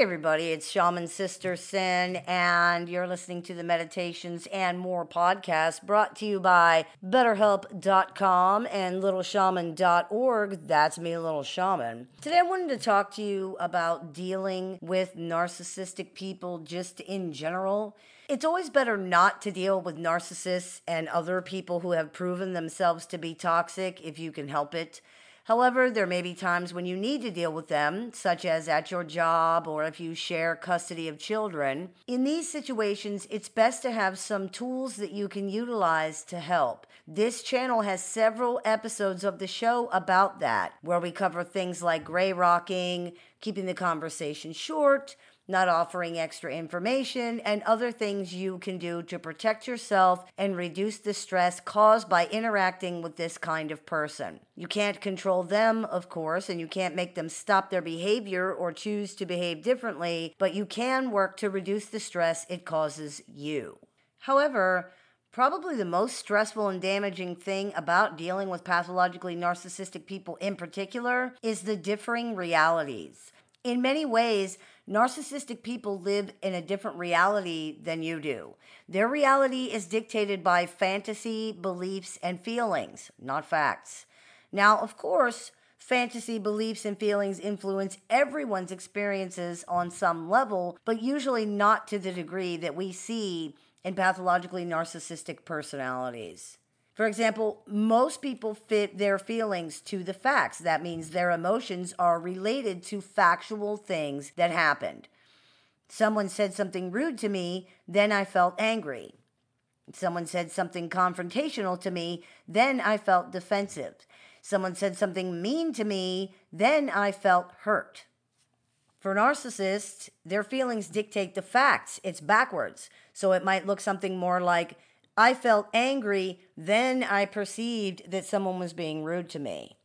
everybody, it's Shaman Sister Sin, and you're listening to the Meditations and More podcast brought to you by BetterHelp.com and LittleShaman.org. That's me, Little Shaman. Today, I wanted to talk to you about dealing with narcissistic people just in general. It's always better not to deal with narcissists and other people who have proven themselves to be toxic if you can help it. However, there may be times when you need to deal with them, such as at your job or if you share custody of children. In these situations, it's best to have some tools that you can utilize to help. This channel has several episodes of the show about that, where we cover things like gray rocking, keeping the conversation short, not offering extra information, and other things you can do to protect yourself and reduce the stress caused by interacting with this kind of person. You can't control them, of course, and you can't make them stop their behavior or choose to behave differently, but you can work to reduce the stress it causes you. However, Probably the most stressful and damaging thing about dealing with pathologically narcissistic people in particular is the differing realities. In many ways, Narcissistic people live in a different reality than you do. Their reality is dictated by fantasy, beliefs, and feelings, not facts. Now, of course, fantasy, beliefs, and feelings influence everyone's experiences on some level, but usually not to the degree that we see in pathologically narcissistic personalities. For example, most people fit their feelings to the facts. That means their emotions are related to factual things that happened. Someone said something rude to me, then I felt angry. Someone said something confrontational to me, then I felt defensive. Someone said something mean to me, then I felt hurt. For narcissists, their feelings dictate the facts. It's backwards. So it might look something more like, I felt angry, then I perceived that someone was being rude to me.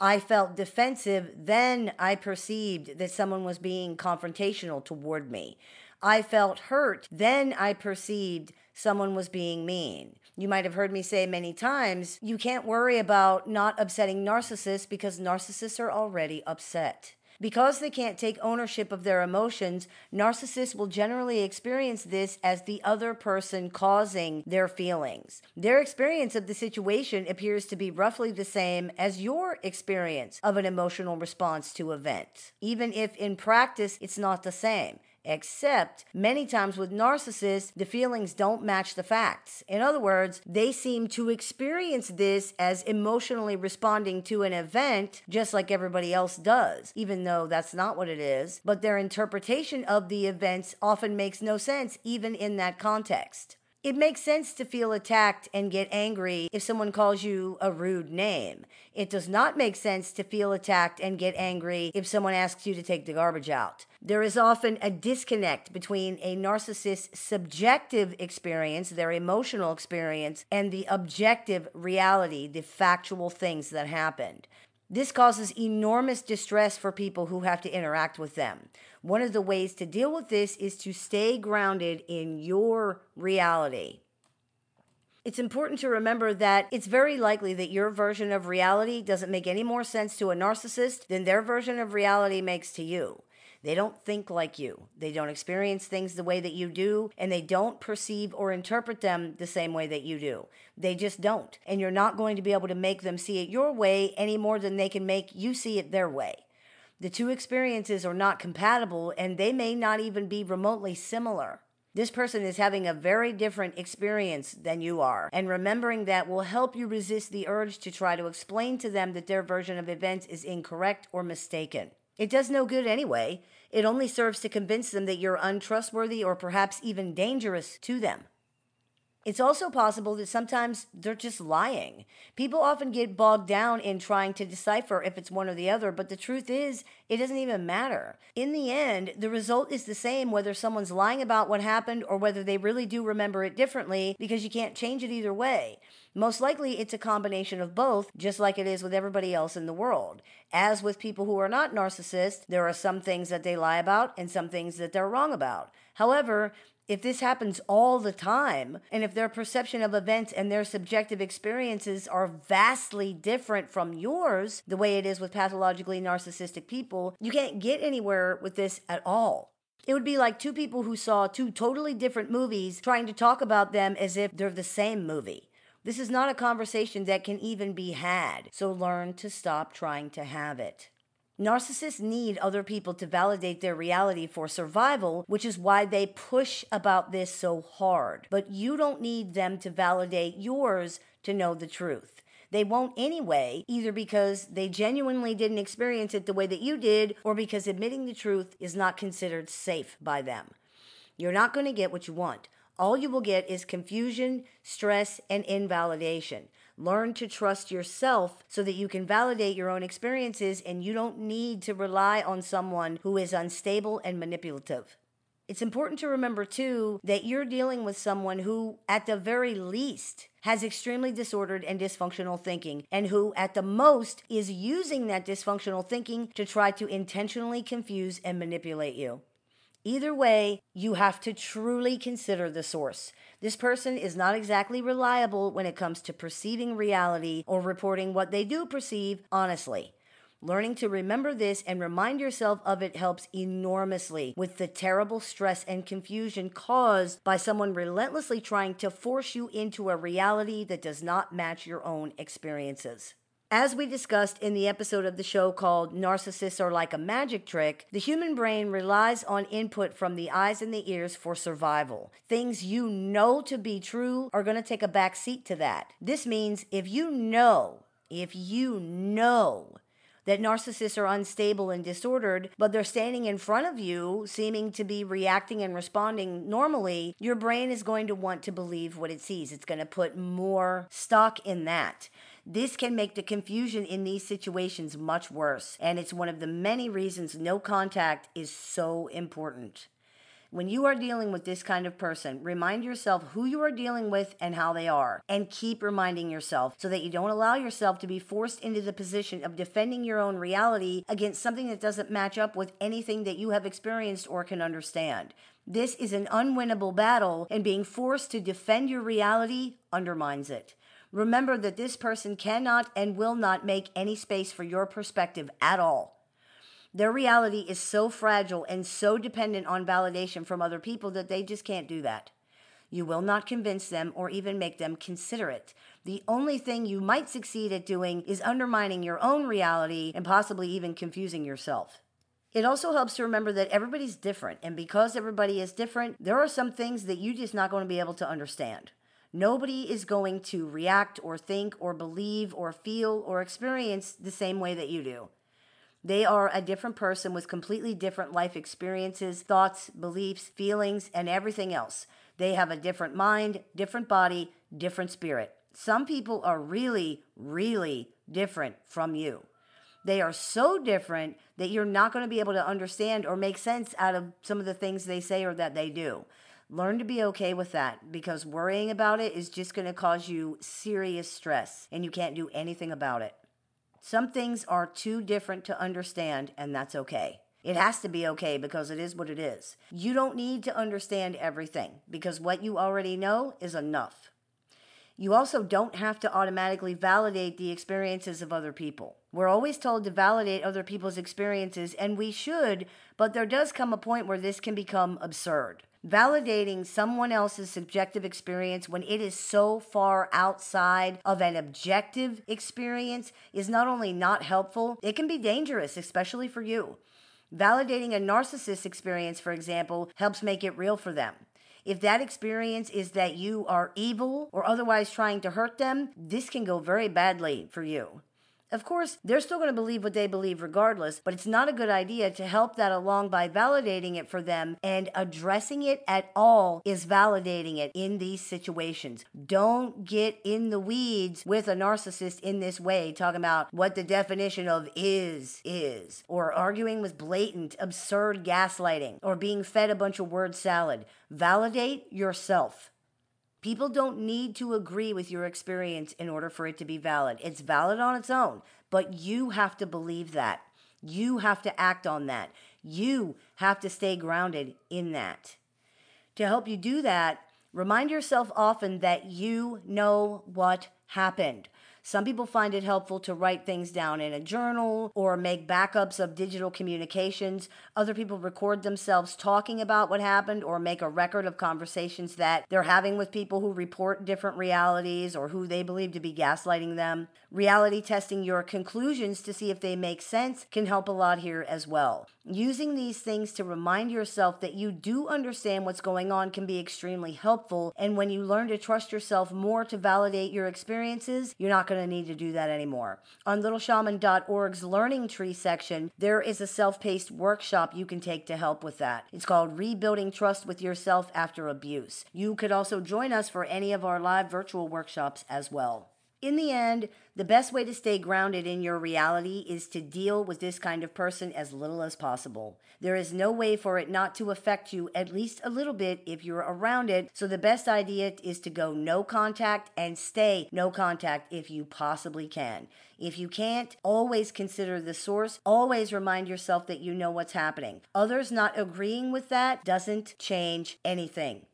I felt defensive, then I perceived that someone was being confrontational toward me. I felt hurt, then I perceived someone was being mean. You might have heard me say many times you can't worry about not upsetting narcissists because narcissists are already upset. Because they can't take ownership of their emotions, narcissists will generally experience this as the other person causing their feelings. Their experience of the situation appears to be roughly the same as your experience of an emotional response to events, even if in practice it's not the same. Except many times with narcissists, the feelings don't match the facts. In other words, they seem to experience this as emotionally responding to an event just like everybody else does, even though that's not what it is. But their interpretation of the events often makes no sense, even in that context. It makes sense to feel attacked and get angry if someone calls you a rude name. It does not make sense to feel attacked and get angry if someone asks you to take the garbage out. There is often a disconnect between a narcissist's subjective experience, their emotional experience, and the objective reality, the factual things that happened. This causes enormous distress for people who have to interact with them. One of the ways to deal with this is to stay grounded in your reality. It's important to remember that it's very likely that your version of reality doesn't make any more sense to a narcissist than their version of reality makes to you. They don't think like you. They don't experience things the way that you do, and they don't perceive or interpret them the same way that you do. They just don't. And you're not going to be able to make them see it your way any more than they can make you see it their way. The two experiences are not compatible, and they may not even be remotely similar. This person is having a very different experience than you are, and remembering that will help you resist the urge to try to explain to them that their version of events is incorrect or mistaken. It does no good anyway. It only serves to convince them that you're untrustworthy or perhaps even dangerous to them. It's also possible that sometimes they're just lying. People often get bogged down in trying to decipher if it's one or the other, but the truth is, it doesn't even matter. In the end, the result is the same whether someone's lying about what happened or whether they really do remember it differently because you can't change it either way. Most likely, it's a combination of both, just like it is with everybody else in the world. As with people who are not narcissists, there are some things that they lie about and some things that they're wrong about. However, if this happens all the time, and if their perception of events and their subjective experiences are vastly different from yours, the way it is with pathologically narcissistic people, you can't get anywhere with this at all. It would be like two people who saw two totally different movies trying to talk about them as if they're the same movie. This is not a conversation that can even be had, so learn to stop trying to have it. Narcissists need other people to validate their reality for survival, which is why they push about this so hard. But you don't need them to validate yours to know the truth. They won't anyway, either because they genuinely didn't experience it the way that you did, or because admitting the truth is not considered safe by them. You're not going to get what you want. All you will get is confusion, stress, and invalidation. Learn to trust yourself so that you can validate your own experiences and you don't need to rely on someone who is unstable and manipulative. It's important to remember, too, that you're dealing with someone who, at the very least, has extremely disordered and dysfunctional thinking, and who, at the most, is using that dysfunctional thinking to try to intentionally confuse and manipulate you. Either way, you have to truly consider the source. This person is not exactly reliable when it comes to perceiving reality or reporting what they do perceive honestly. Learning to remember this and remind yourself of it helps enormously with the terrible stress and confusion caused by someone relentlessly trying to force you into a reality that does not match your own experiences. As we discussed in the episode of the show called Narcissists Are Like a Magic Trick, the human brain relies on input from the eyes and the ears for survival. Things you know to be true are going to take a back seat to that. This means if you know, if you know that narcissists are unstable and disordered, but they're standing in front of you, seeming to be reacting and responding normally, your brain is going to want to believe what it sees. It's going to put more stock in that. This can make the confusion in these situations much worse, and it's one of the many reasons no contact is so important. When you are dealing with this kind of person, remind yourself who you are dealing with and how they are, and keep reminding yourself so that you don't allow yourself to be forced into the position of defending your own reality against something that doesn't match up with anything that you have experienced or can understand. This is an unwinnable battle, and being forced to defend your reality undermines it. Remember that this person cannot and will not make any space for your perspective at all. Their reality is so fragile and so dependent on validation from other people that they just can't do that. You will not convince them or even make them consider it. The only thing you might succeed at doing is undermining your own reality and possibly even confusing yourself. It also helps to remember that everybody's different, and because everybody is different, there are some things that you're just not going to be able to understand. Nobody is going to react or think or believe or feel or experience the same way that you do. They are a different person with completely different life experiences, thoughts, beliefs, feelings, and everything else. They have a different mind, different body, different spirit. Some people are really, really different from you. They are so different that you're not going to be able to understand or make sense out of some of the things they say or that they do. Learn to be okay with that because worrying about it is just going to cause you serious stress and you can't do anything about it. Some things are too different to understand, and that's okay. It has to be okay because it is what it is. You don't need to understand everything because what you already know is enough. You also don't have to automatically validate the experiences of other people. We're always told to validate other people's experiences, and we should, but there does come a point where this can become absurd. Validating someone else's subjective experience when it is so far outside of an objective experience is not only not helpful, it can be dangerous, especially for you. Validating a narcissist's experience, for example, helps make it real for them. If that experience is that you are evil or otherwise trying to hurt them, this can go very badly for you. Of course, they're still going to believe what they believe regardless, but it's not a good idea to help that along by validating it for them and addressing it at all is validating it in these situations. Don't get in the weeds with a narcissist in this way, talking about what the definition of is is, or arguing with blatant, absurd gaslighting, or being fed a bunch of word salad. Validate yourself. People don't need to agree with your experience in order for it to be valid. It's valid on its own, but you have to believe that. You have to act on that. You have to stay grounded in that. To help you do that, remind yourself often that you know what happened. Some people find it helpful to write things down in a journal or make backups of digital communications. Other people record themselves talking about what happened or make a record of conversations that they're having with people who report different realities or who they believe to be gaslighting them. Reality testing your conclusions to see if they make sense can help a lot here as well. Using these things to remind yourself that you do understand what's going on can be extremely helpful. And when you learn to trust yourself more to validate your experiences, you're not going to need to do that anymore. On littleshaman.org's Learning Tree section, there is a self paced workshop you can take to help with that. It's called Rebuilding Trust with Yourself After Abuse. You could also join us for any of our live virtual workshops as well. In the end, the best way to stay grounded in your reality is to deal with this kind of person as little as possible. There is no way for it not to affect you at least a little bit if you're around it. So the best idea is to go no contact and stay no contact if you possibly can. If you can't, always consider the source. Always remind yourself that you know what's happening. Others not agreeing with that doesn't change anything.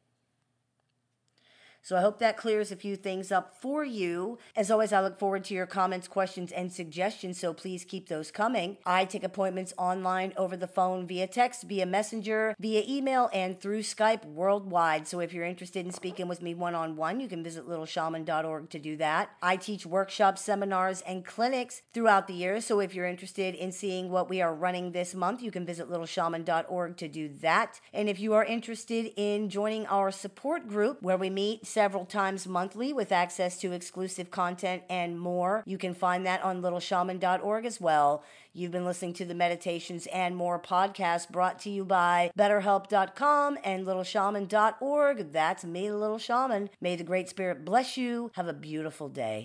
So I hope that clears a few things up for you. As always, I look forward to your comments, questions, and suggestions, so please keep those coming. I take appointments online, over the phone, via text, via messenger, via email, and through Skype worldwide. So if you're interested in speaking with me one on one, you can visit littleshaman.org to do that. I teach workshops, seminars, and clinics throughout the year. So if you're interested in seeing what we are running this month, you can visit littleshaman.org to do that. And if you are interested in joining our support group where we meet several times monthly with access to exclusive content and more. You can find that on littleshaman.org as well. You've been listening to the Meditations and More podcast brought to you by BetterHelp.com and LittleShaman.org. That's me, Little Shaman. May the Great Spirit bless you. Have a beautiful day.